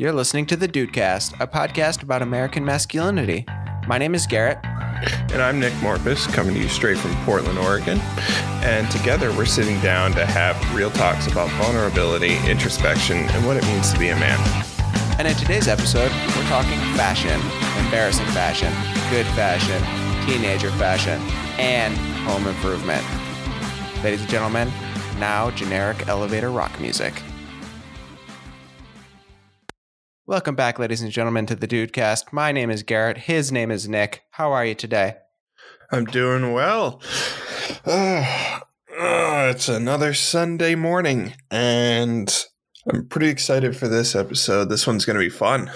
You're listening to The Dudecast, a podcast about American masculinity. My name is Garrett. And I'm Nick Morpus, coming to you straight from Portland, Oregon. And together we're sitting down to have real talks about vulnerability, introspection, and what it means to be a man. And in today's episode, we're talking fashion, embarrassing fashion, good fashion, teenager fashion, and home improvement. Ladies and gentlemen, now generic elevator rock music. Welcome back, ladies and gentlemen, to the Dudecast. My name is Garrett. His name is Nick. How are you today? I'm doing well. Uh, uh, it's another Sunday morning, and I'm pretty excited for this episode. This one's going to be fun.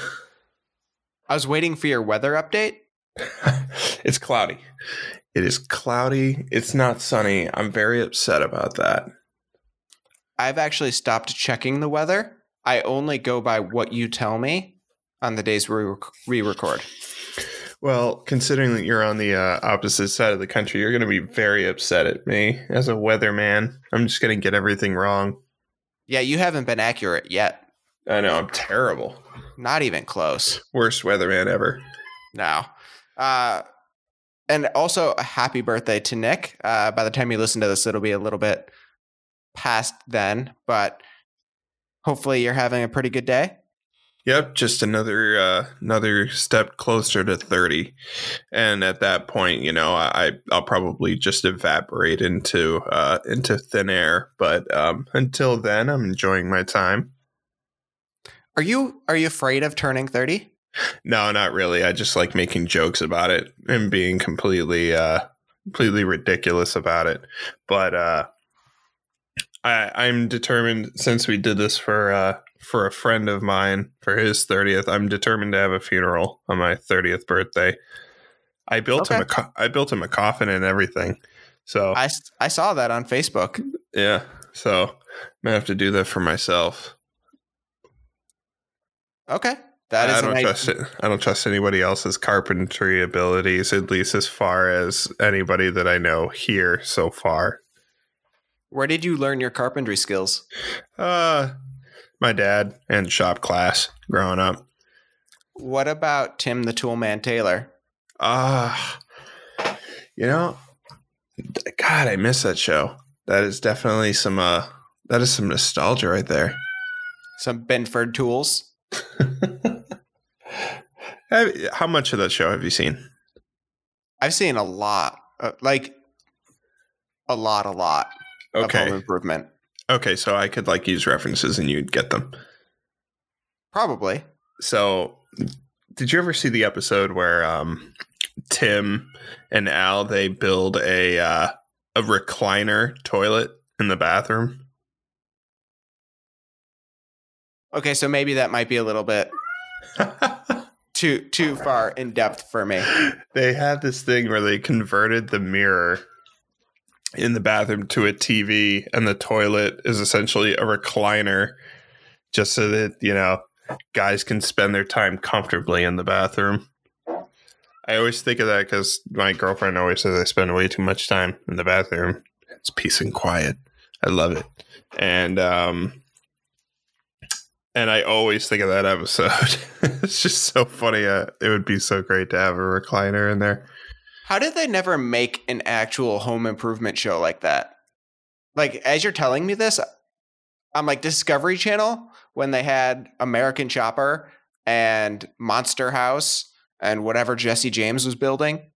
I was waiting for your weather update. it's cloudy. It is cloudy. It's not sunny. I'm very upset about that. I've actually stopped checking the weather I only go by what you tell me on the days we re record. Well, considering that you're on the uh, opposite side of the country, you're going to be very upset at me as a weatherman. I'm just going to get everything wrong. Yeah, you haven't been accurate yet. I know, I'm terrible. Not even close. Worst weatherman ever. No. Uh, and also, a happy birthday to Nick. Uh, by the time you listen to this, it'll be a little bit past then, but hopefully you're having a pretty good day. Yep, just another uh, another step closer to thirty, and at that point, you know, I I'll probably just evaporate into uh, into thin air. But um, until then, I'm enjoying my time. Are you are you afraid of turning thirty? No, not really. I just like making jokes about it and being completely uh, completely ridiculous about it. But uh, I, I'm determined since we did this for uh, for a friend of mine for his 30th. I'm determined to have a funeral on my 30th birthday. I built okay. him a co- I built him a coffin and everything. So I, I saw that on Facebook. Yeah. So I'm gonna have to do that for myself. Okay. That is I don't trust it. I don't trust anybody else's carpentry abilities, at least as far as anybody that I know here so far. Where did you learn your carpentry skills? Uh, my dad and shop class growing up. What about Tim the Toolman Taylor? Ah, uh, you know, God, I miss that show. That is definitely some uh, that is some nostalgia right there. Some Binford tools. How much of that show have you seen? I've seen a lot, uh, like a lot, a lot okay. home improvement. Okay, so I could like use references and you'd get them. Probably. So, did you ever see the episode where um, Tim and Al they build a uh, a recliner toilet in the bathroom? Okay, so maybe that might be a little bit too too far in depth for me. They had this thing where they converted the mirror in the bathroom to a TV, and the toilet is essentially a recliner, just so that you know guys can spend their time comfortably in the bathroom. I always think of that because my girlfriend always says I spend way too much time in the bathroom. It's peace and quiet. I love it, and um, and I always think of that episode. it's just so funny. Uh, it would be so great to have a recliner in there. How did they never make an actual home improvement show like that? Like, as you're telling me this, I'm like Discovery Channel when they had American Chopper and Monster House and whatever Jesse James was building.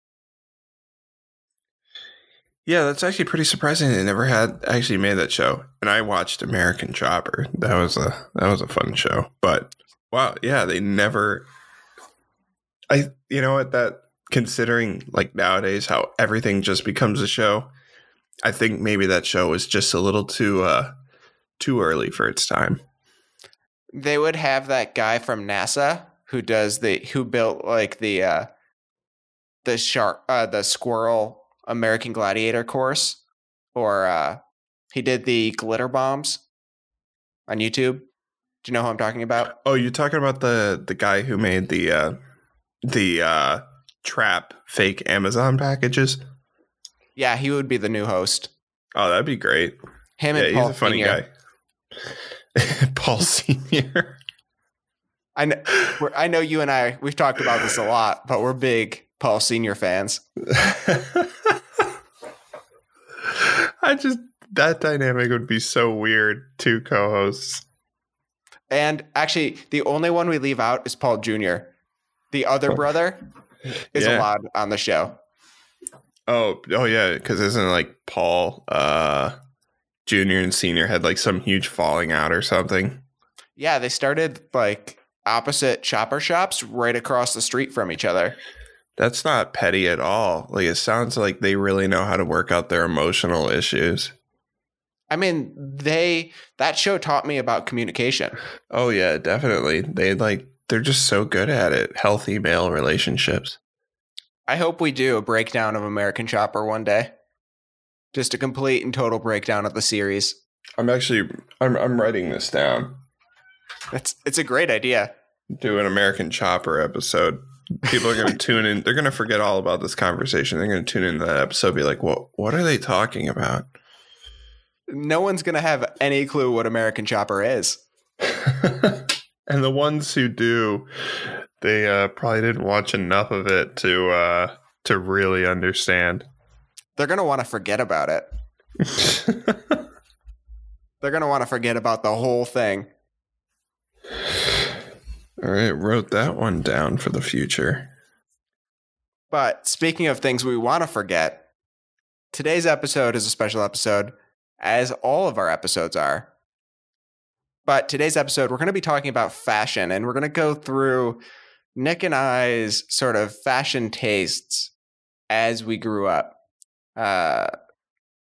Yeah, that's actually pretty surprising. They never had actually made that show, and I watched American Chopper. That was a that was a fun show. But wow, yeah, they never. I you know what that considering like nowadays how everything just becomes a show, I think maybe that show was just a little too uh too early for its time. They would have that guy from NASA who does the who built like the uh the shark uh the squirrel American Gladiator course or uh he did the glitter bombs on YouTube. Do you know who I'm talking about? Oh, you're talking about the the guy who made the uh the uh trap fake Amazon packages. Yeah, he would be the new host. Oh, that'd be great. Him yeah, and Paul he's a funny Senior. guy. Paul Senior. I know, we're, I know you and I, we've talked about this a lot, but we're big Paul Senior fans. I just that dynamic would be so weird. Two co-hosts. And actually, the only one we leave out is Paul Jr. The other brother is Yeah. allowed on the show. Oh, oh yeah, because isn't it like Paul, uh, junior and senior had like some huge falling out or something? Yeah, they started like opposite chopper shops right across the street from each other. That's not petty at all. Like it sounds like they really know how to work out their emotional issues. I mean, they that show taught me about communication. Oh yeah, definitely. They like they're just so good at it. Healthy male relationships. I hope we do a breakdown of American Chopper one day. Just a complete and total breakdown of the series. I'm actually I'm I'm writing this down. It's it's a great idea. Do an American Chopper episode. People are going to tune in. They're going to forget all about this conversation. They're going to tune into that episode. and Be like, what? What are they talking about? No one's gonna have any clue what American Chopper is. and the ones who do, they uh, probably didn't watch enough of it to uh, to really understand. They're gonna want to forget about it. They're gonna want to forget about the whole thing. All right, wrote that one down for the future. But speaking of things we want to forget, today's episode is a special episode, as all of our episodes are. But today's episode, we're going to be talking about fashion, and we're going to go through Nick and I's sort of fashion tastes as we grew up. Uh,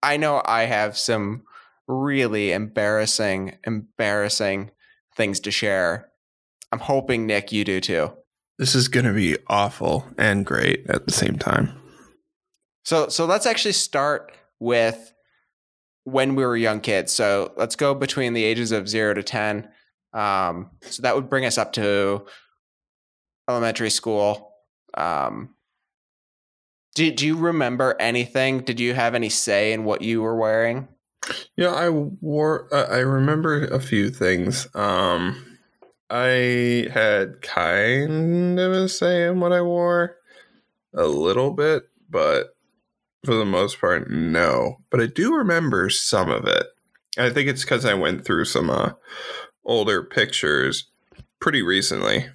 I know I have some really embarrassing, embarrassing things to share. I'm hoping, Nick, you do too. This is going to be awful and great at the same time. So so let's actually start with when we were young kids. So let's go between the ages of zero to ten. Um, so that would bring us up to elementary school. Um, do do you remember anything? Did you have any say in what you were wearing? Yeah, I wore. Uh, I remember a few things. Um, I had kind of a say in what I wore, a little bit, but for the most part, no. But I do remember some of it. I think it's because I went through some uh, older pictures pretty recently.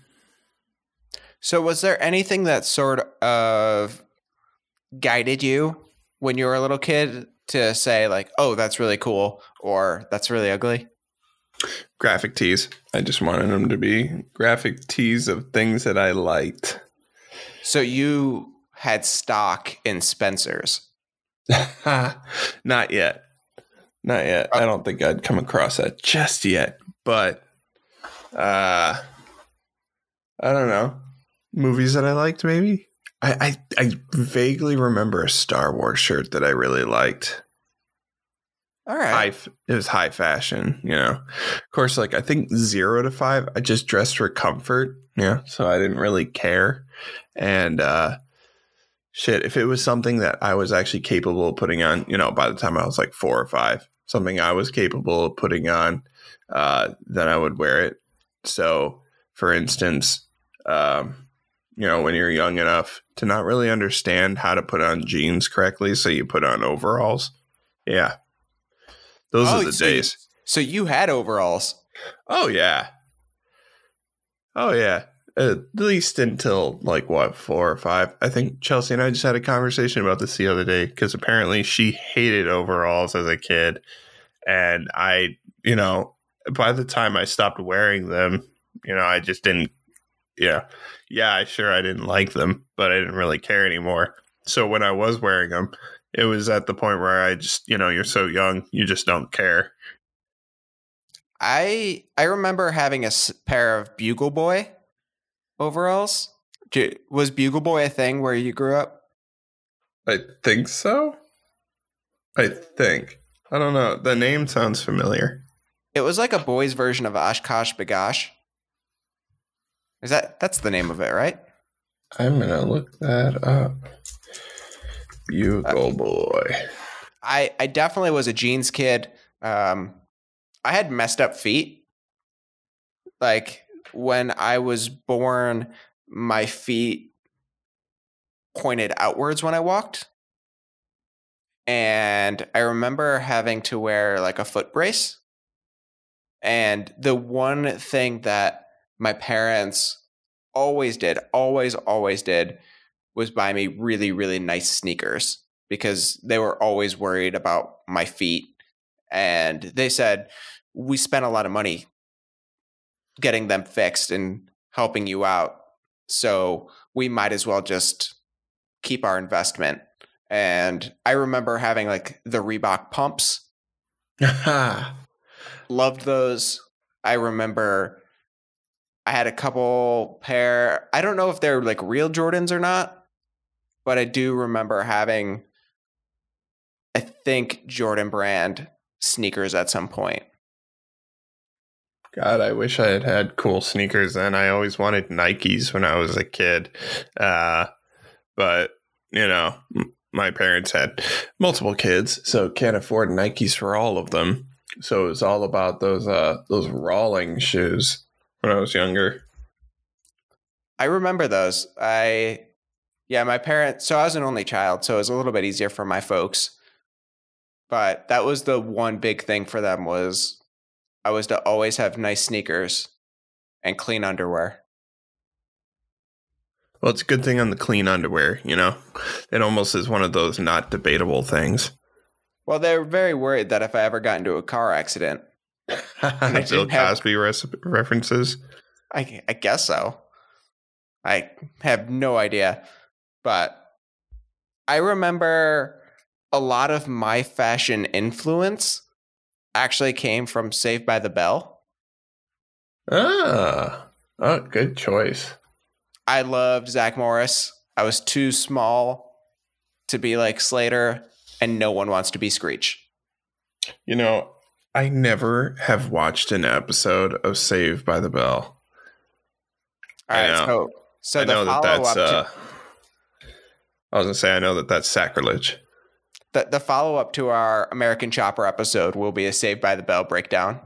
So was there anything that sort of guided you when you were a little kid to say like, "Oh, that's really cool," or "That's really ugly"? Graphic tees. I just wanted them to be graphic tees of things that I liked. So you had stock in Spencer's. Not yet. Not yet. I don't think I'd come across that just yet. But uh I don't know. Movies that I liked maybe? I, I I vaguely remember a Star Wars shirt that I really liked. All right. High it was high fashion, you know. Of course, like I think zero to five, I just dressed for comfort, yeah. So I didn't really care. And uh shit, if it was something that I was actually capable of putting on, you know, by the time I was like four or five, something I was capable of putting on, uh, then I would wear it. So, for instance, um, you know, when you're young enough to not really understand how to put on jeans correctly, so you put on overalls. Yeah. Those Oh, are the so you- days. so you had overalls. Oh yeah. Oh yeah. At least until like what four or five. I think Chelsea and I just had a conversation about this the other day because apparently she hated overalls as a kid, and I, you know, by the time I stopped wearing them, you know, I just didn't. Yeah, yeah, I sure I didn't like them, but I didn't really care anymore. So when I was wearing them, it was at the point where I just, you know, you're so young, you just don't care. I I remember having a pair of Bugle Boy overalls. Was Bugle Boy a thing where you grew up? I think so. I think. I don't know. The name sounds familiar. It was like a boy's version of OshKosh B'gosh. Is that that's the name of it, right? I'm gonna look that up. Bugle boy. I I definitely was a jeans kid. Um, I had messed up feet. Like when I was born, my feet pointed outwards when I walked. And I remember having to wear like a foot brace. And the one thing that my parents always did, always, always did, was buy me really, really nice sneakers because they were always worried about my feet. And they said, We spent a lot of money getting them fixed and helping you out. So we might as well just keep our investment. And I remember having like the Reebok pumps. Loved those. I remember I had a couple pair. I don't know if they're like real Jordans or not, but I do remember having I think Jordan brand sneakers at some point. God, I wish I had had cool sneakers then. I always wanted Nikes when I was a kid. Uh, but, you know, my parents had multiple kids, so can't afford Nikes for all of them. So it was all about those uh those Rawling shoes when I was younger. I remember those. I yeah, my parents so I was an only child, so it was a little bit easier for my folks. But that was the one big thing for them was I was to always have nice sneakers and clean underwear. Well, it's a good thing on the clean underwear, you know? It almost is one of those not debatable things. Well, they were very worried that if I ever got into a car accident, Bill have- Cosby res- references. I, I guess so. I have no idea. But I remember a lot of my fashion influence actually came from Saved by the Bell. Ah, oh, good choice. I loved Zach Morris. I was too small to be like Slater, and no one wants to be Screech. You know, I never have watched an episode of Saved by the Bell. All I know. so so I the know that that's. up Uh, I was gonna say I know that that's sacrilege. The, the follow up to our American Chopper episode will be a Saved by the Bell breakdown.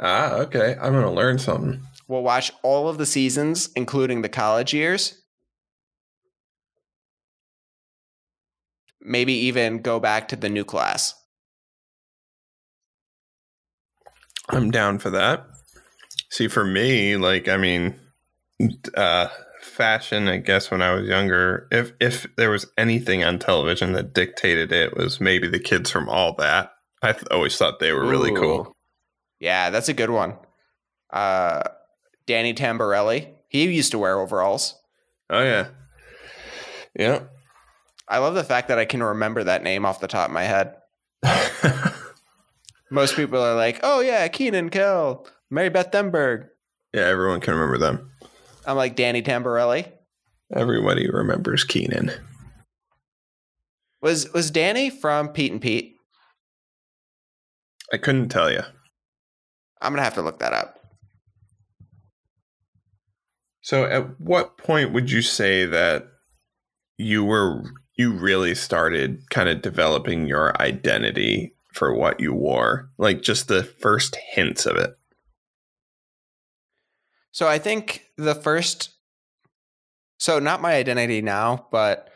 Ah, okay. I'm gonna learn something. We'll watch all of the seasons, including the college years. Maybe even go back to the new class. I'm down for that. See, for me, like, I mean, uh, fashion. I guess when I was younger, if if there was anything on television that dictated it, was maybe the kids from All That. I th- always thought they were really cool. Yeah, that's a good one. Uh, Danny Tamberelli. He used to wear overalls. Oh yeah, yeah. I love the fact that I can remember that name off the top of my head. Most people are like, "Oh yeah, Kenan Kel, Mary Beth Denberg." yeah, everyone can remember them. I'm like Danny Tamberelli. Everybody remembers Kenan. Was was Danny from Pete and Pete? I couldn't tell you. I'm gonna have to look that up. So, at what point would you say that you were you really started kind of developing your identity for what you wore? Like just the first hints of it. So I think the first, so not my identity now, but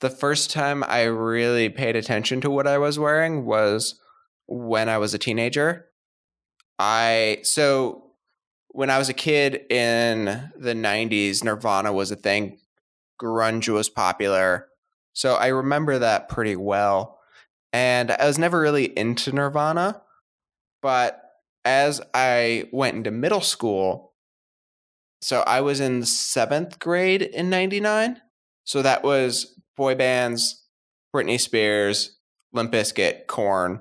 the first time I really paid attention to what I was wearing was when I was a teenager. I, so when I was a kid in the 90s, Nirvana was a thing, grunge was popular. So I remember that pretty well. And I was never really into Nirvana, but as I went into middle school, so I was in seventh grade in 99. So that was boy bands, Britney Spears, Limp Bizkit, Korn,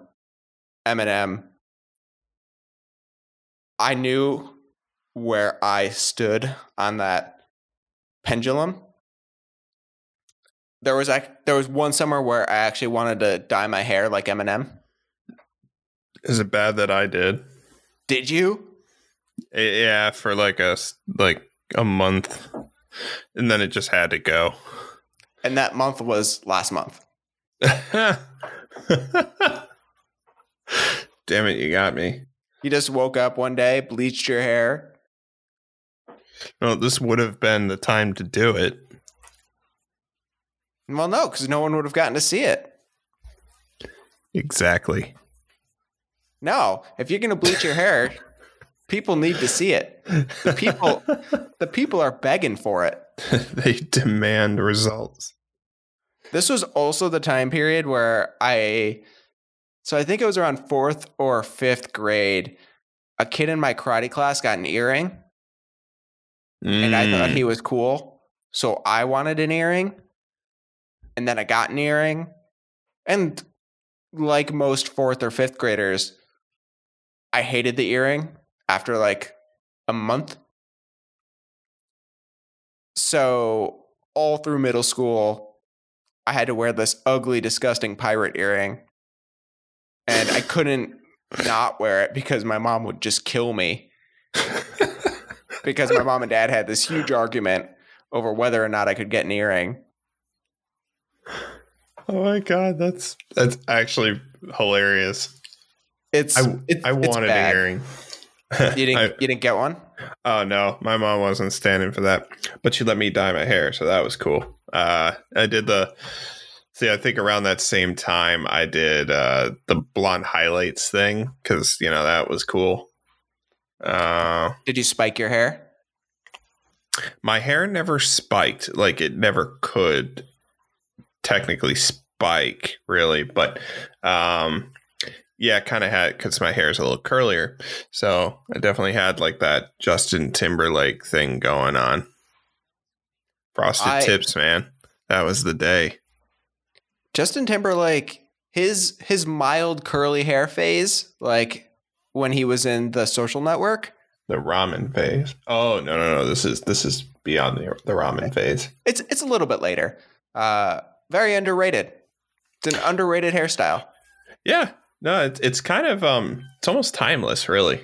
Eminem. I knew where I stood on that pendulum. There was ac- there was one summer where I actually wanted to dye my hair like Eminem. Is it bad that I did? Did you? Eh, Yeah, for like a like a month, and then it just had to go. And that month was last month. Damn it, you got me. You just woke up one day, bleached your hair, Well, this would have been the time to do it. Well, no, because no one would have gotten to see it. Exactly. No, if you're going to bleach your hair, people need to see it. The people, the people are begging for it. they demand results. This was also the time period where I, so I think it was around fourth or fifth grade. A kid in my karate class got an earring, and I thought Mm. he was cool, so I wanted an earring, and then I got an earring, and like most fourth or fifth graders, I hated the earring after like a month. So all through middle school, I had to wear this ugly, disgusting pirate earring. And I couldn't not wear it because my mom would just kill me. because my mom and dad had this huge argument over whether or not I could get an earring. oh my god, that's that's actually hilarious. It's I, it- I wanted bad. a hearing. You didn't I- you didn't get one? oh no, my mom wasn't standing for that, but she let me dye my hair, so that was cool. Uh, I did the. See, I think around that same time, I did uh, the blonde highlights thing because you know that was cool. Uh, Did you spike your hair? my hair never spiked like it never could technically spike really but um yeah kind of had because my hair is a little curlier. So i definitely had like that justin timberlake thing going on. Frosted I- tips man. That was the day. Justin Timberlake, his his mild curly hair phase, like when he was in the social network, the ramen phase. Oh no no no this is this is beyond the, the ramen phase. It's it's a little bit later. Uh very underrated. It's an underrated hairstyle. yeah no it's, it's kind of um it's almost timeless really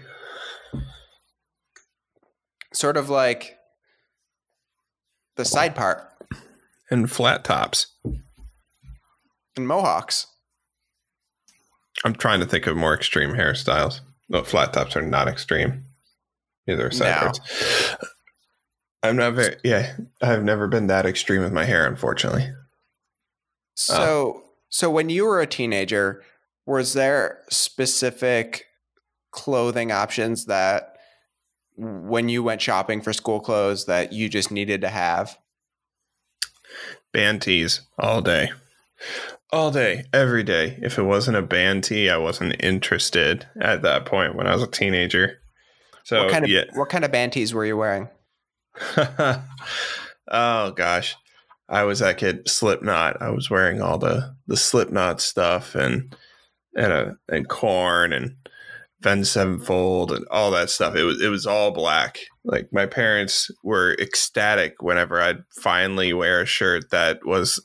Sort of like the side part and flat tops and mohawks. I'm trying to think of more extreme hairstyles. No, flat tops are not extreme. Neither are side No. parts. I'm not very. Yeah, I've never been that extreme with my hair, unfortunately. So so when you were a teenager, was there specific clothing options that when you went shopping for school clothes that you just needed to have? Band tees all day, all day, every day. If it wasn't a band tee, I wasn't interested at that point when I was a teenager. So what kind of yeah. what kind of band tees were you wearing? oh gosh, I was that kid Slipknot. I was wearing all the the Slipknot stuff and and a and Korn and Ven Sevenfold and all that stuff. It was it was all black. Like my parents were ecstatic whenever I'd finally wear a shirt that was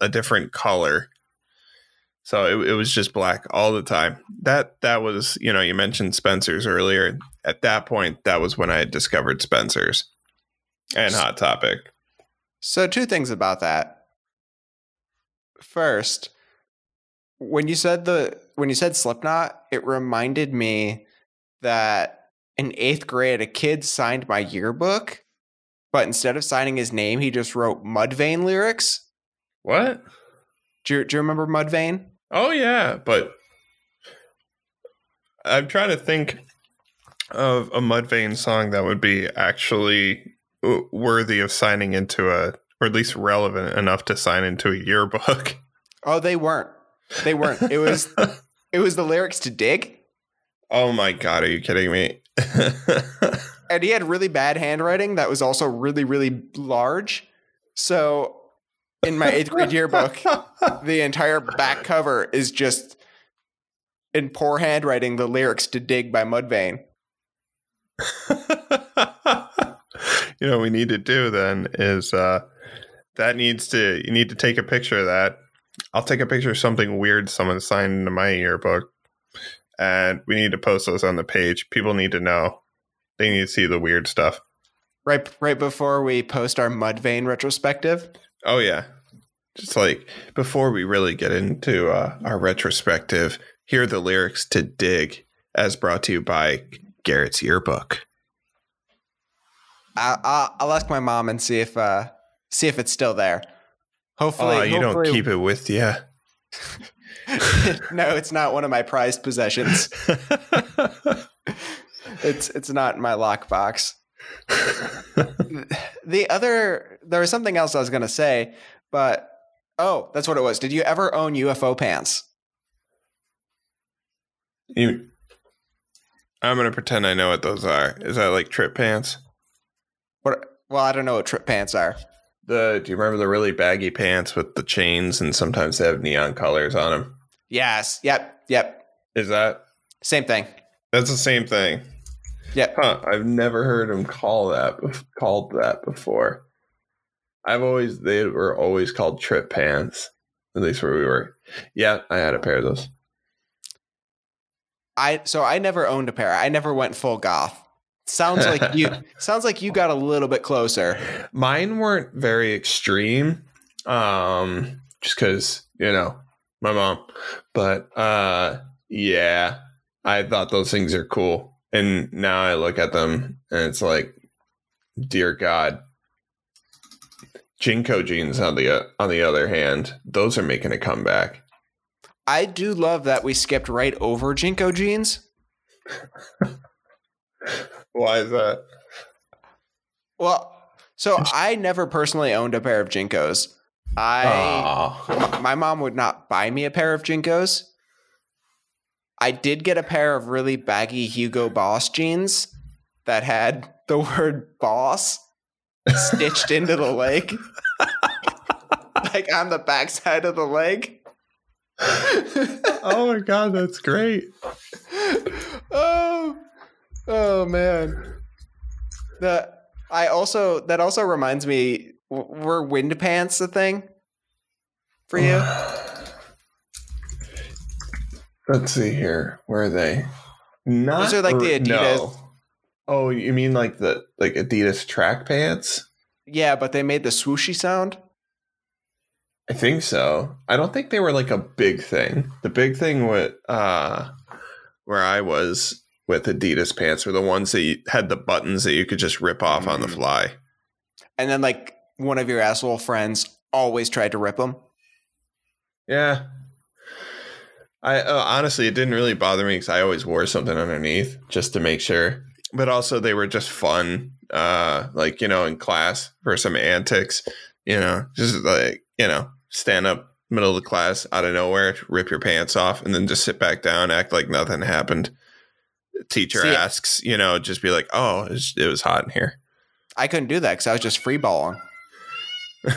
a different color. So it, it was just black all the time. That that was you know you mentioned Spencer's earlier. At that point, that was when I had discovered Spencer's and Hot Topic. So two things about that. First, when you said the when you said Slipknot, it reminded me that in eighth grade, a kid signed my yearbook, but instead of signing his name, he just wrote Mudvayne lyrics. What? Do you, do you remember Mudvayne? Oh yeah, but I'm trying to think of a Mudvayne song that would be actually uh, worthy of signing into a, or at least relevant enough to sign into a yearbook. Oh, they weren't. They weren't. It was it was the lyrics to Dig, oh my god, are you kidding me? and he had really bad handwriting that was also really really large. So in my eighth grade yearbook, the entire back cover is just in poor handwriting the lyrics to Dig by Mudvayne. you know what we need to do then is uh that needs to you need to take a picture of that i'll take a picture of something weird someone signed into my yearbook and we need to post those on the page. People need to know. They need to see the weird stuff. Right right before we post our Mudvayne retrospective. oh yeah. Just like before we really get into uh, our retrospective here are the lyrics to dig as brought to you by garrett's yearbook. I, I'll, I'll ask my mom and see if uh see if it's still there. Hopefully, oh, you don't keep it with you. no, it's not one of my prized possessions. It's it's not in my lockbox. The other there was something else I was gonna say, but oh, that's what it was. Did you ever own UFO pants? you, I'm gonna pretend I know what those are. Is that like trip pants? What? Well, I don't know what trip pants are. The do you remember the really baggy pants with the chains and sometimes they have neon colors on them? Yes. Yep. Yep. Is that Same thing. that's the same thing? Yep. Huh? I've never heard them call that called that before. I've always they were always called trip pants. At least where we were. Yeah, I had a pair of those. I so I never owned a pair. I never went full goth. Sounds like you sounds like you got a little bit closer. Mine weren't very extreme, um, just because you know my mom. But uh, yeah, I thought those things are cool, and now I look at them and it's like, dear God. JNCO jeans on the uh, on the other hand, those are making a comeback. I do love that we skipped right over JNCO jeans. Why is that? Well, so I never personally owned a pair of JNCOs. I Aw. my mom would not buy me a pair of JNCOs. I did get a pair of really baggy Hugo Boss jeans that had the word boss stitched into the leg. like on the backside of the leg. oh my god, that's great. oh, oh man. The I also that also reminds me were wind pants a thing for you? Let's see here. Where are they? Not Those are like the Adidas- Oh, you mean like the like Adidas track pants? Yeah, but they made the swooshy sound. I think so. I don't think they were like a big thing. The big thing with uh where I was with Adidas pants were the ones that you, had the buttons that you could just rip off on the Mm. fly. And then like one of your asshole friends always tried to rip them. Yeah. I uh, honestly, it didn't really bother me because I always wore something underneath just to make sure. But also, they were just fun, uh, like you know, in class for some antics. You know, just like you know, stand up middle of the class out of nowhere, rip your pants off, and then just sit back down, act like nothing happened. Teacher See- asks, you know, just be like, "Oh, it was, it was hot in here." I couldn't do that because I was just free balling.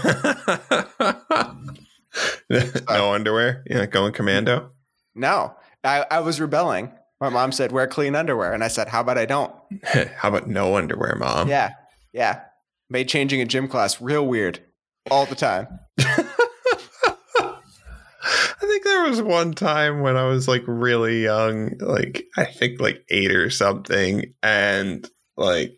no underwear, yeah, going commando. No, I, I was rebelling. My mom said, wear clean underwear. And I said, how about I don't? How about no underwear, mom? yeah, yeah. Made changing a gym class real weird all the time. I think there was one time when I was like really young, like I think like eight or something, and like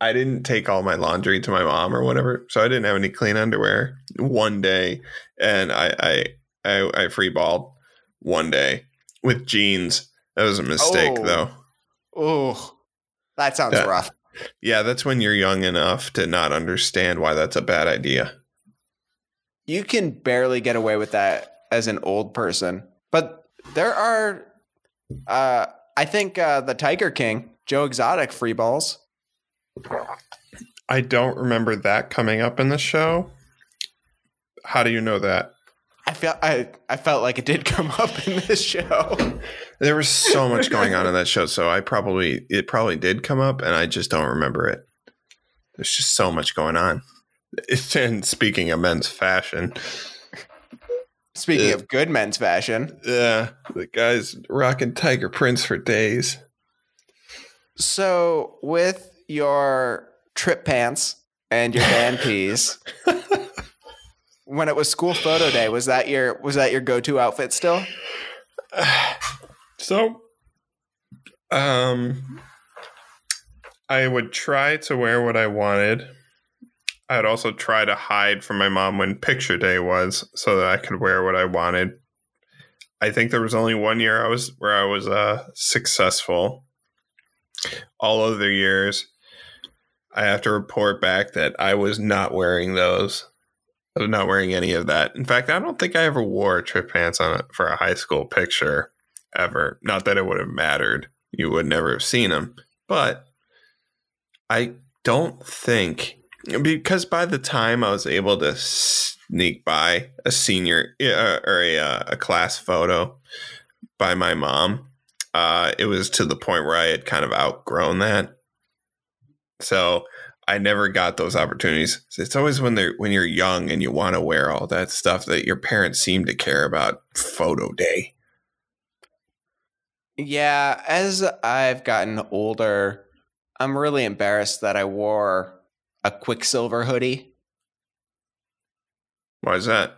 I didn't take all my laundry to my mom or whatever, so I didn't have any clean underwear one day, and I I I, I free balled one day with jeans. That was a mistake Oh. though. Oh, that sounds Yeah. rough. Yeah, that's when you're young enough to not understand why that's a bad idea. You can barely get away with that as an old person. But there are, uh, I think uh, the Tiger King, Joe Exotic free balls. I don't remember that coming up in the show. How do you know that? I felt I, I felt like it did come up in this show. There was so much going on in that show, so I probably it probably did come up, and I just don't remember it. There's just so much going on. It's, and speaking of men's fashion, Speaking Uh, of good men's fashion, yeah, the guy's rocking Tiger Prince for days. so with your trip pants and your band tees, when it was school photo day, was that your was that your go to outfit still? So, um, I would try to wear what I wanted. I'd also try to hide from my mom when picture day was so that I could wear what I wanted. I think there was only one year I was where I was uh, successful. All other years, I have to report back that I was not wearing those. I was not wearing any of that. In fact, I don't think I ever wore trip pants on a, for a high school picture ever. Not that it would have mattered. You would never have seen them. But I don't think because by the time I was able to sneak by a senior uh, or a, uh, a class photo by my mom, uh, it was to the point where I had kind of outgrown that. So I never got those opportunities. It's always when they're when you're young and you want to wear all that stuff that your parents seem to care about photo day. Yeah, as I've gotten older, I'm really embarrassed that I wore a Quiksilver hoodie. Why is that?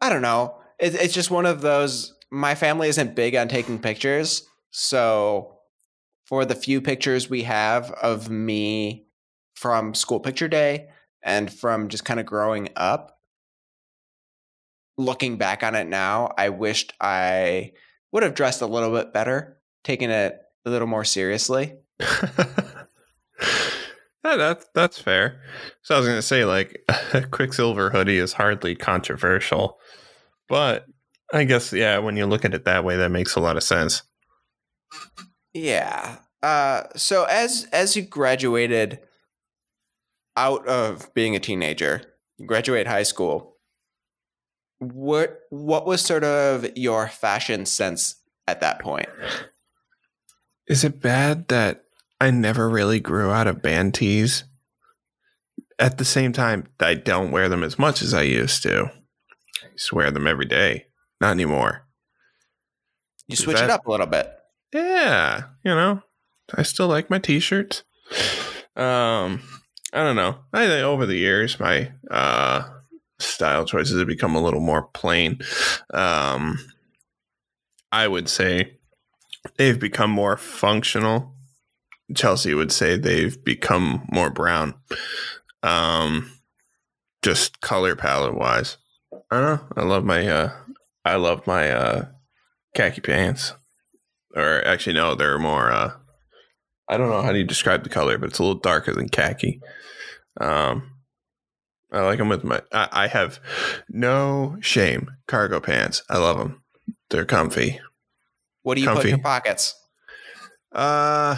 I don't know. It, it's just one of those. My family isn't big on taking pictures, so for the few pictures we have of me from school picture day and from just kind of growing up, looking back on it now, I wished I would have dressed a little bit better, taken it a little more seriously. Yeah, that's that's fair. So I was gonna say, like, a Quiksilver hoodie is hardly controversial, but I guess yeah, when you look at it that way, that makes a lot of sense. Yeah. Uh, so as as you graduated out of being a teenager, you graduate high school. What what was sort of your fashion sense at that point? Is it bad that I never really grew out of band tees. At the same time, I don't wear them as much as I used to. I used to wear them every day. Not anymore. You switch that, it up a little bit. Yeah, you know, I still like my t-shirts. Um, I don't know. I think over the years, my uh, style choices have become a little more plain. Um, I would say they've become more functional Chelsea would say they've become more brown. Um, just color palette wise. I don't know. I love my uh I love my uh khaki pants. Or actually no, they're more uh I don't know how do you describe the color, but it's a little darker than khaki. Um I like them with my I, I have no shame. Cargo pants. I love them. They're comfy. What do you comfy. put in your pockets? Uh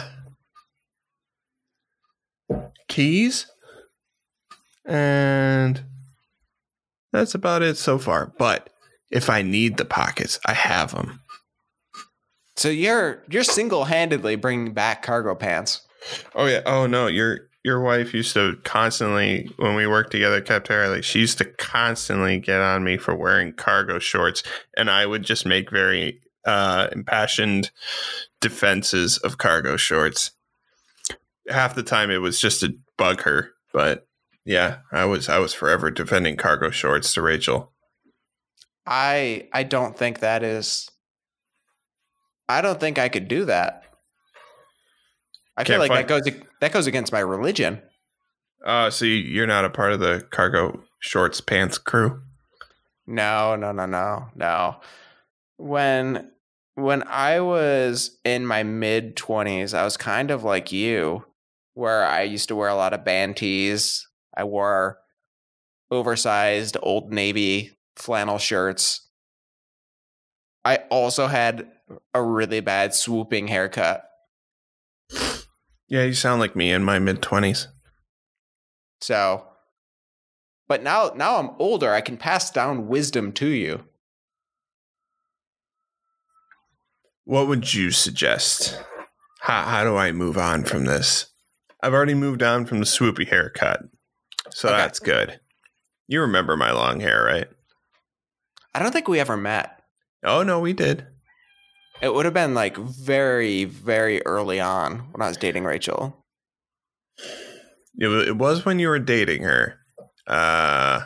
keys, and that's about it so far. But if I need the pockets, I have them. So you're you're single handedly bringing back cargo pants. Oh yeah. Oh no. Your your wife used to constantly when we worked together at Capterra, like she used to constantly get on me for wearing cargo shorts, and I would just make very uh, impassioned defenses of cargo shorts half the time it was just to bug her. But yeah, I was I was forever defending cargo shorts to Rachel. I I don't think that is. I don't think I could do that. I Can't feel like find, that goes that goes against my religion. Uh, so you're not a part of the cargo shorts pants crew? No, no, no, no, no. When when I was in my mid 20s, I was kind of like you where I used to wear a lot of band tees. I wore oversized old navy flannel shirts. I also had a really bad swooping haircut. Yeah, you sound like me in my mid 20s. So, but now now I'm older, I can pass down wisdom to you. What would you suggest? How how do I move on from this? I've already moved on from the swoopy haircut. So okay. that's good. You remember my long hair, right? I don't think we ever met. Oh, no, we did. It would have been like very, very early on when I was dating Rachel. It, it was when you were dating her. Uh,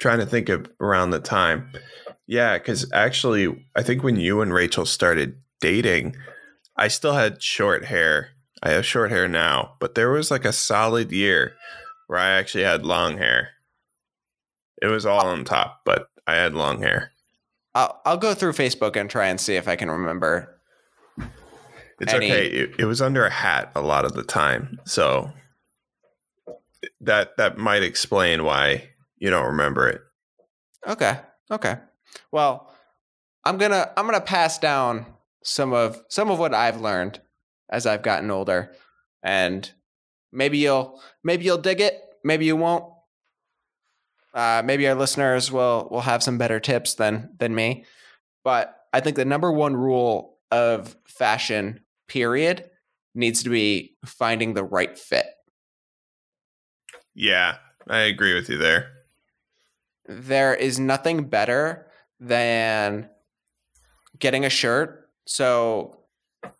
trying to think of around the time. Yeah, because actually, I think when you and Rachel started dating, I still had short hair I have short hair now, but there was like a solid year where I actually had long hair. It was all uh on top, but I had long hair. I'll, I'll go through Facebook and try and see if I can remember. It's any- okay. It, it was under a hat a lot of the time, so that that might explain why you don't remember it. Okay. Okay. Well, I'm gonna I'm gonna pass down some of some of what I've learned as I've gotten older, and maybe you'll maybe you'll dig it, maybe you won't. Uh, maybe our listeners will will have some better tips than than me, but I think the number one rule of fashion, period, needs to be finding the right fit. Yeah, I agree with you there. there is nothing better than getting a shirt. So,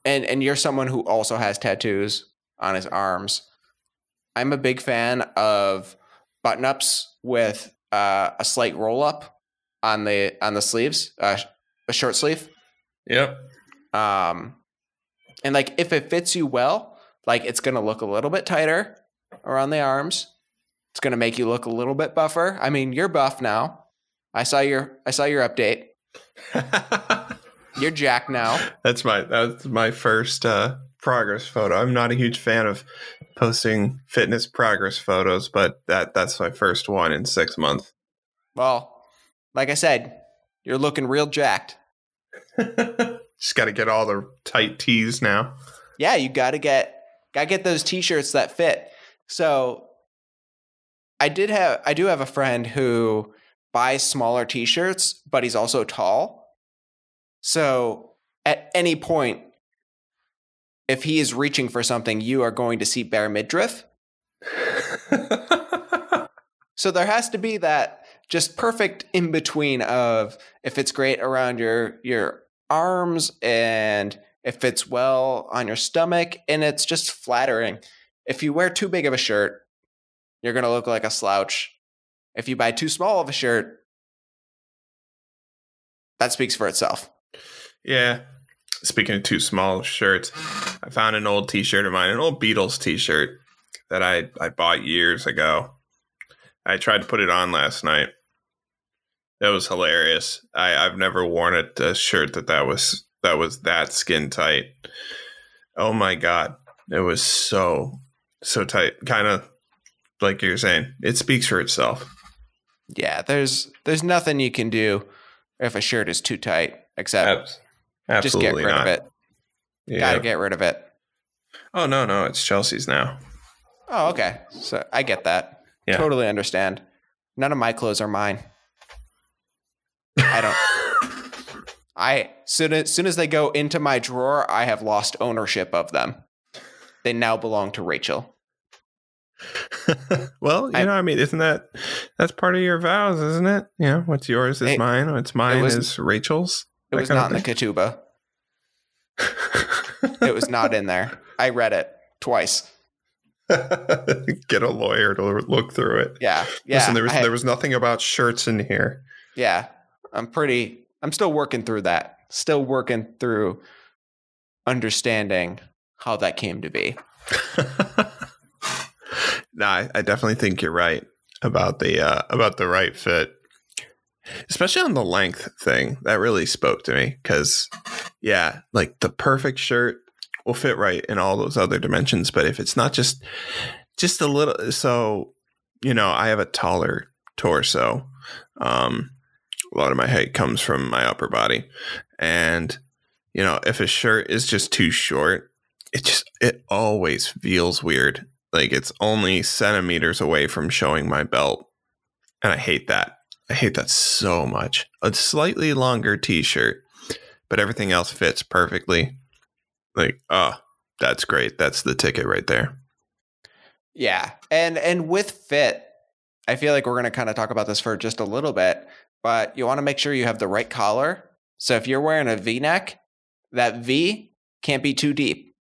and and you're someone who also has tattoos on his arms. I'm a big fan of button ups with uh, a slight roll up on the on the sleeves, uh, a short sleeve. Yep. Um, and like if it fits you well, like it's gonna look a little bit tighter around the arms. It's gonna make you look a little bit buffer. I mean, you're buff now. I saw your I saw your update. You're jacked now. that's my that's my first uh, progress photo. I'm not a huge fan of posting fitness progress photos, but that that's my first one in six months. Well, like I said, you're looking real jacked. Just got to get all the tight tees now. Yeah, you gotta get gotta get those t-shirts that fit. So I did have I do have a friend who buys smaller t-shirts, but he's also tall. So at any point, if he is reaching for something, you are going to see bare midriff. So there has to be that just perfect in between of if it's great around your your arms and it fits well on your stomach and it's just flattering. If you wear too big of a shirt, you're going to look like a slouch. If you buy too small of a shirt, that speaks for itself. Yeah. Speaking of too small shirts, I found an old T-shirt of mine, an old Beatles T-shirt that I I bought years ago. I tried to put it on last night. That was hilarious. I I've never worn a, a shirt that that was that was that skin tight. Oh my god, it was so so tight. Kind of like you're saying, it speaks for itself. Yeah, there's there's nothing you can do if a shirt is too tight except Abs- just get rid not. of it. Yeah. Got to get rid of it. oh no, no, it's Chelsea's now. Oh, okay. So I get that. Yeah. Totally understand. None of my clothes are mine. I don't. I soon as soon as they go into my drawer, I have lost ownership of them. They now belong to Rachel. well, you I- know, I mean, isn't that that's part of your vows, isn't it? You know, what's yours is It- mine. What's mine was- is Rachel's. It was not in the ketubah. It was not in there. I read it twice. Get a lawyer to look through it. Yeah, yeah. Listen, there was I- there was nothing about shirts in here. yeah. I'm pretty. I'm still working through that. Still working through understanding how that came to be. no, I, I definitely think you're right about the uh, about the right fit, especially on the length thing. That really spoke to me because, yeah, like the perfect shirt will fit right in all those other dimensions. But if it's not just just a little, so you know, I have a taller torso. Um, a lot of my height comes from my upper body, and you know, if a shirt is just too short, it just it always feels weird. Like it's only centimeters away from showing my belt. And I hate that. I hate that so much. A slightly longer t-shirt, but everything else fits perfectly. Like, oh, that's great. That's the ticket right there. Yeah. And and with fit, I feel like we're going to kind of talk about this for just a little bit, but you want to make sure you have the right collar. So if you're wearing a V-neck, that V can't be too deep.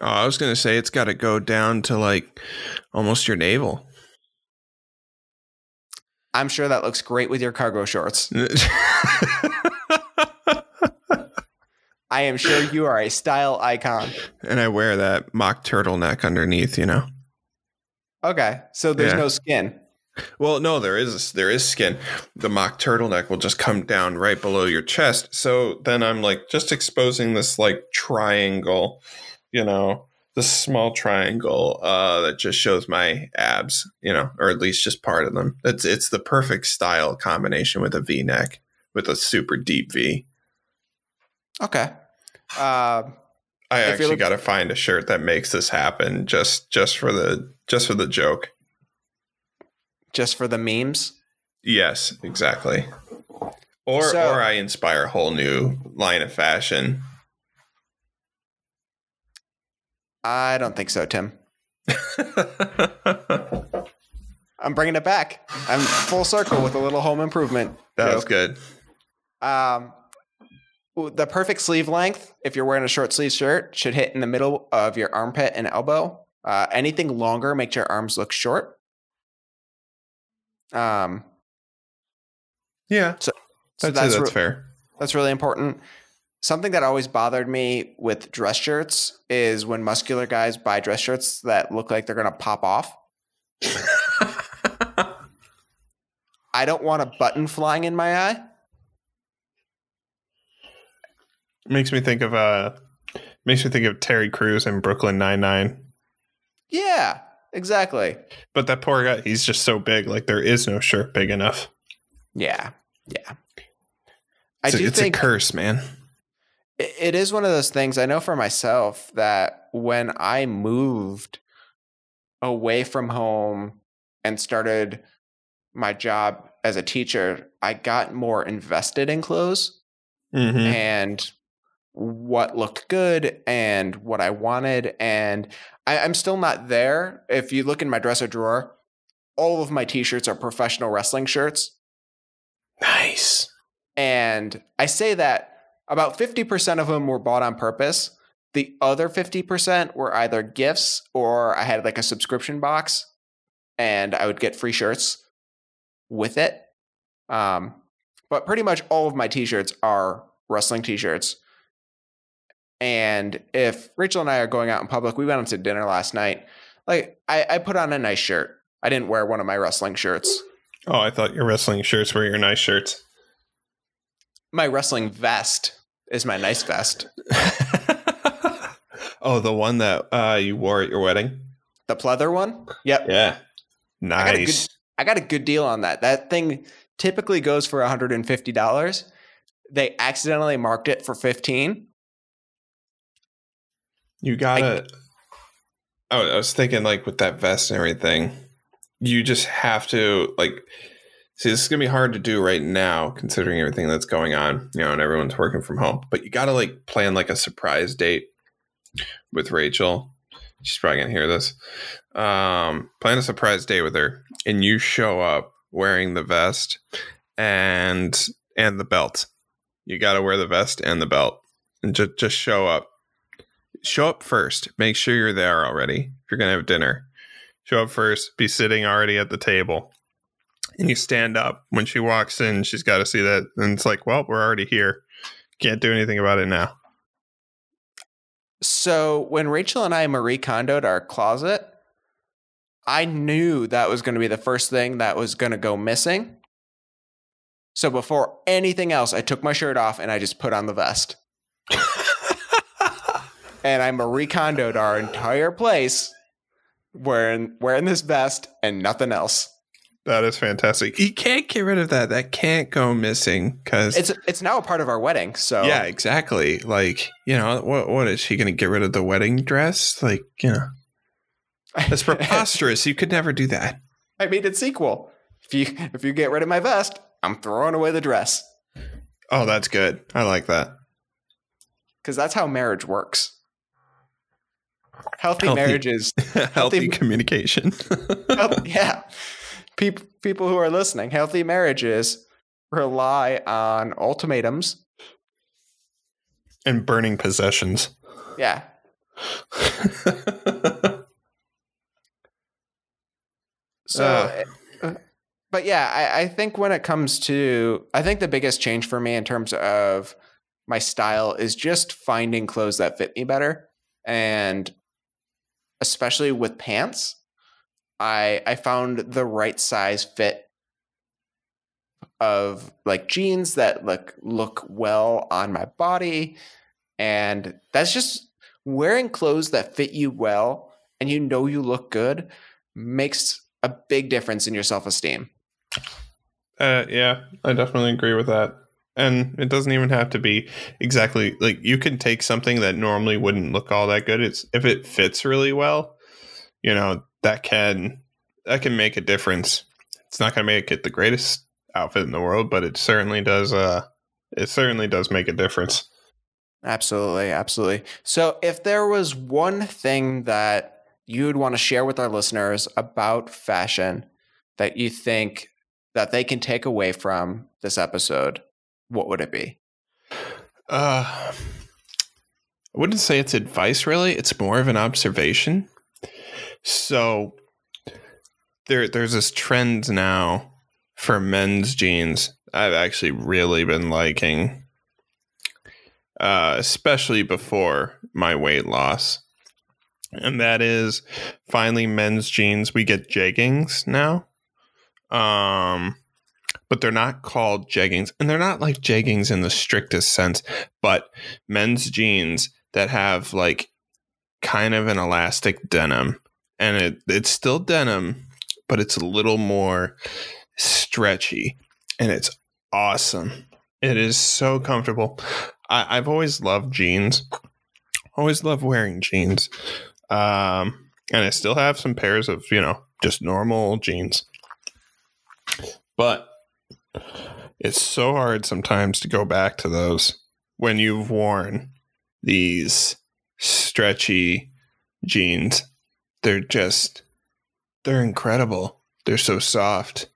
Oh, I was gonna say it's gotta go down to like almost your navel. I'm sure that looks great with your cargo shorts. I am sure you are a style icon. and I wear that mock turtleneck underneath, you know. Okay. So there's Yeah. no skin. Well, no, there is there is skin. The mock turtleneck will just come down right below your chest. So then I'm like just exposing this like triangle, you know, this small triangle uh, that just shows my abs, you know, or at least just part of them. It's it's the perfect style combination with a V neck with a super deep V. Okay. Uh, I actually got to find a shirt that makes this happen just just for the just for the joke. just for the memes. Yes, exactly. Or So- or I inspire a whole new line of fashion. I don't think so, Tim. I'm bringing it back. I'm full circle with a little home improvement. that was good. Um, the perfect sleeve length, if you're wearing a short sleeve shirt, should hit in the middle of your armpit and elbow. Uh, anything longer makes your arms look short. Um, Yeah, So- so I'd say that's that's re- fair. That's really important. Something that always bothered me with dress shirts is when muscular guys buy dress shirts that look like they're going to pop off. I don't want a button flying in my eye. makes me think of uh makes me think of Terry Crews in Brooklyn Nine Nine. Yeah, exactly. But that poor guy, he's just so big. Like there is no shirt big enough. Yeah, yeah. I It's, a, it's think a curse, man. It- is one of those things I know for myself that when I moved away from home and started my job as a teacher, I got more invested in clothes hmm and what looked good and what I wanted. And I, I'm still not there. If you look in my dresser drawer, all of my t shirts are professional wrestling shirts. Nice. And I say that about 50% of them were bought on purpose. The other 50% were either gifts or I had like a subscription box and I would get free shirts with it. Um, but pretty much all of my t shirts are wrestling t shirts. And if Rachel and I are going out in public, we went out to dinner last night. Like, I, I put on a nice shirt. I didn't wear one of my wrestling shirts. Oh, I thought your wrestling shirts were your nice shirts. My wrestling vest is my nice vest. oh, the one that uh, you wore at your wedding. The pleather one? Yep. Yeah, I got good nice. I got a good deal on that. That thing typically goes for $150. They accidentally marked it for 15. You gotta. Oh, I was thinking, like, with that vest and everything, you just have to, like, see, this is gonna be hard to do right now, considering everything that's going on, you know, and everyone's working from home. But you gotta, like, plan, like, a surprise date with Rachel. She's probably gonna hear this. Um, plan a surprise date with her, and you show up wearing the vest and and the belt. You gotta wear the vest and the belt, and just just show up show up first. Make sure you're there already. If you're gonna have dinner, show up first. Be sitting already at the table, and you stand up when she walks in. She's got to see that, and it's like, well, we're already here. Can't do anything about it now. So when Rachel and I Marie Kondoed our closet, I knew that was going to be the first thing that was going to go missing. So before anything else, I took my shirt off and I just put on the vest. and I Marie Kondoed our entire place wearing wearing this vest and nothing else. That is fantastic. You can't get rid of that. That can't go missing because It's it's now a part of our wedding. So yeah, exactly. Like you know, what what is she going to get rid of the wedding dress? Like you know, that's preposterous. you could never do that. I made it sequel. If you if you get rid of my vest, I'm throwing away the dress Oh, that's good. I like that. because that's how marriage works. Healthy, Healthy. marriages, Healthy communication. health- yeah. People people who are listening, healthy marriages rely on ultimatums. and burning possessions. Yeah, So, Uh. uh, but yeah, I, I think when it comes to, I think the biggest change for me in terms of my style is just finding clothes that fit me better. And especially with pants, I I found the right size fit of like jeans that look look well on my body and that's just wearing clothes that fit you well and you know you look good makes a big difference in your self-esteem. Uh, yeah, I definitely agree with that. And it doesn't even have to be exactly like you can take something that normally wouldn't look all that good. It's if it fits really well, you know, that can that can make a difference. It's not going to make it the greatest outfit in the world, but it certainly does uh it certainly does make a difference. Absolutely, absolutely. So if there was one thing that you'd want to share with our listeners about fashion that you think that they can take away from this episode, what would it be? Uh, I wouldn't say it's advice, really. It's more of an observation. So there, there's this trend now for men's jeans. I've actually really been liking, uh, especially before my weight loss, and that is finally men's jeans. We get jeggings now. Um, but they're not called jeggings and they're not like jeggings in the strictest sense but men's jeans that have like kind of an elastic denim and it it's still denim but it's a little more stretchy and it's awesome. It is so comfortable. I, i've always loved jeans. Always loved wearing jeans. Um and i still have some pairs of you know just normal jeans. But it's so hard sometimes to go back to those when you've worn these stretchy jeans. They're just, they're incredible. They're so soft.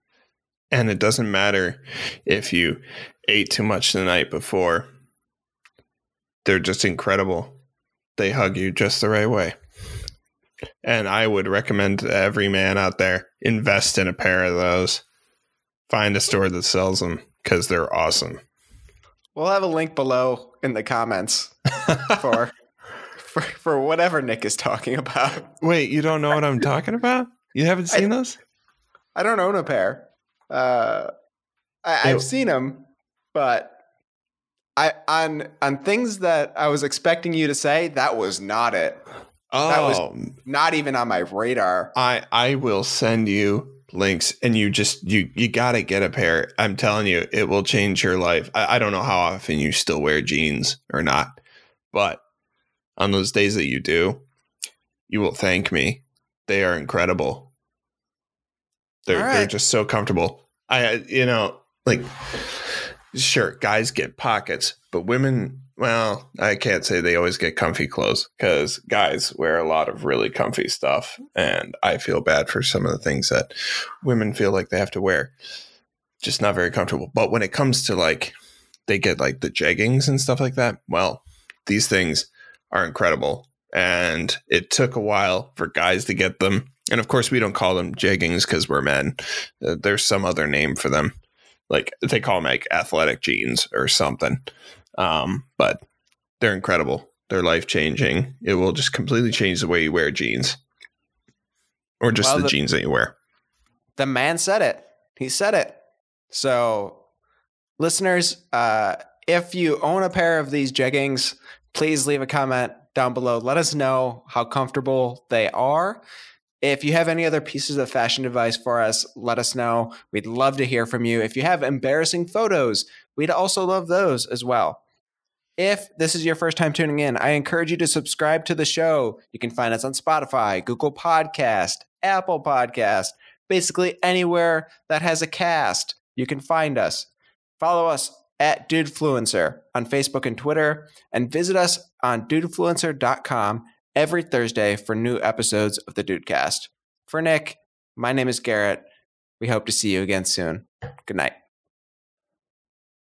And it doesn't matter if you ate too much the night before, they're just incredible. They hug you just the right way. And I would recommend to every man out there invest in a pair of those. Find a store that sells them because they're awesome. We'll have a link below in the comments for, for for whatever Nick is talking about. Wait, you don't know what I'm talking about? You haven't seen I, those? I don't own a pair. Uh, I, I've seen them, but I on on things that I was expecting you to say, that was not it. Oh, that was not even on my radar. I I will send you links and you just you you gotta get a pair i'm telling you it will change your life I, I, don't know how often you still wear jeans or not but on those days that you do you will thank me they are incredible they're right. they're just so comfortable i you know like sure guys get pockets but women well, I can't say they always get comfy clothes because guys wear a lot of really comfy stuff. And I feel bad for some of the things that women feel like they have to wear. Just not very comfortable. But when it comes to like, they get like the jeggings and stuff like that, well, these things are incredible. And it took a while for guys to get them. And of course, we don't call them jeggings because we're men. Uh, there's some other name for them. Like they call them like athletic jeans or something. Um, but they're incredible. They're life changing. It will just completely change the way you wear jeans, or just well, the, the jeans that you wear. The man said it. He said it. So, listeners, uh, if you own a pair of these jeggings, please leave a comment down below. Let us know how comfortable they are. If you have any other pieces of fashion advice for us, let us know. We'd love to hear from you. If you have embarrassing photos, we'd also love those as well. If this is your first time tuning in, I encourage you to subscribe to the show. You can find us on Spotify, Google Podcast, Apple Podcast, basically anywhere that has a cast. You can find us. Follow us at Dudefluencer on Facebook and Twitter, and visit us on dudefluencer.com every Thursday for new episodes of the Dudecast. For Nick, my name is Garrett. We hope to see you again soon. Good night.